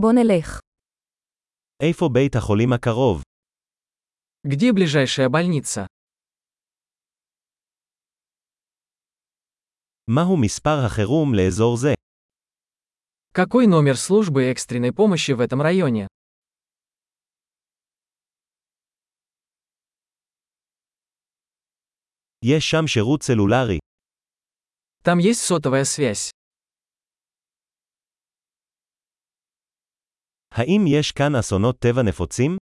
בוא נלך. איפה בית החולים הקרוב? Где ближайшая больница? מהו מספר החירום לאזור זה? Какой номер службы экстренной помощи в этом районе? יש שם שירות סלולרי. Там есть сотовая связь. האם יש כאן אסונות טבע נפוצים?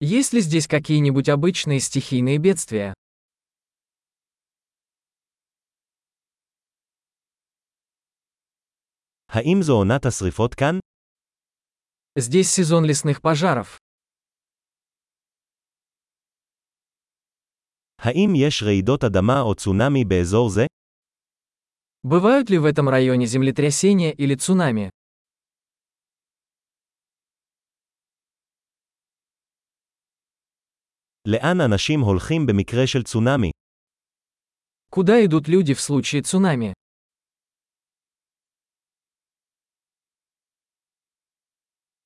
Есть ли здесь какие-нибудь обычные стихийные бедствия? האם זו עונת השרפות כאן? Здесь сезон лесных пожаров. האם יש רעידות אדמה או צונאמי באזור זה? Бывают ли в этом районе землетрясения или цунами? לאן אנשים הולכים במקרה של צונאמי? Куда идут люди в случае цунами?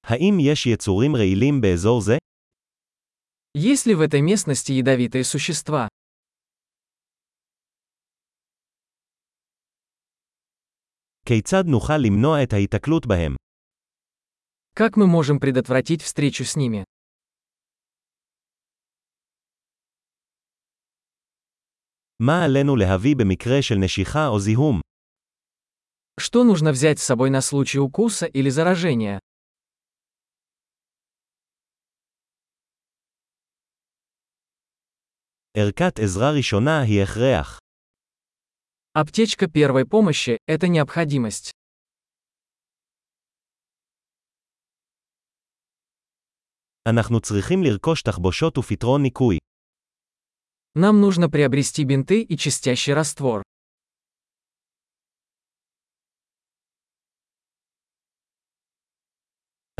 האם יש יצורים רעילים באזור זה? Есть ли в этой местности ядовитые существа? כיצד נוכל למנוע את ההיתקלות בהם? Как мы можем предотвратить встречу с ними? מה עלינו להביא במקרה של נשיכה או זיהום? Что нужно взять с собой на случай укуса или заражения? ערכת עזרה ראשונה היא הכרח. Аптечка первой помощи – это необходимость. אנחנו צריכים לרכוש תחבושות ופתרון ניקוי. Нам нужно приобрести бинты и чистящий раствор.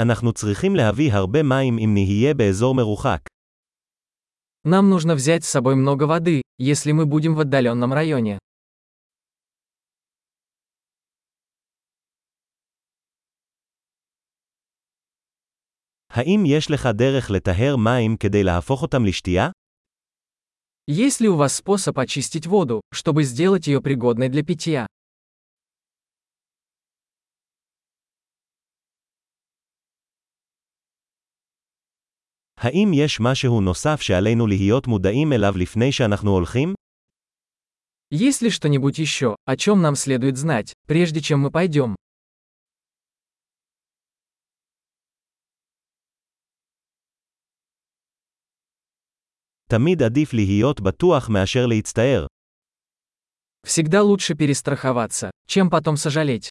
אנחנו צריכים להביא הרבה מים אם נהיה באזור מרוחק. Нам нужно взять с собой много воды, если мы будем в отдаленном районе. האם יש לך דרך לטהר מים כדי להפוך אותם לשתייה? Есть ли у вас способ очистить воду, чтобы сделать ее пригодной для питья? האם יש משהו נוסף שעלינו להיות מודעים אליו לפני שאנחנו הולכים? Есть ли что-нибудь еще, о чем нам следует знать, прежде чем мы пойдем? תמיד עדיף להיות בטוח מאשר להצטער. Всегда лучше перестраховаться, чем потом сожалеть.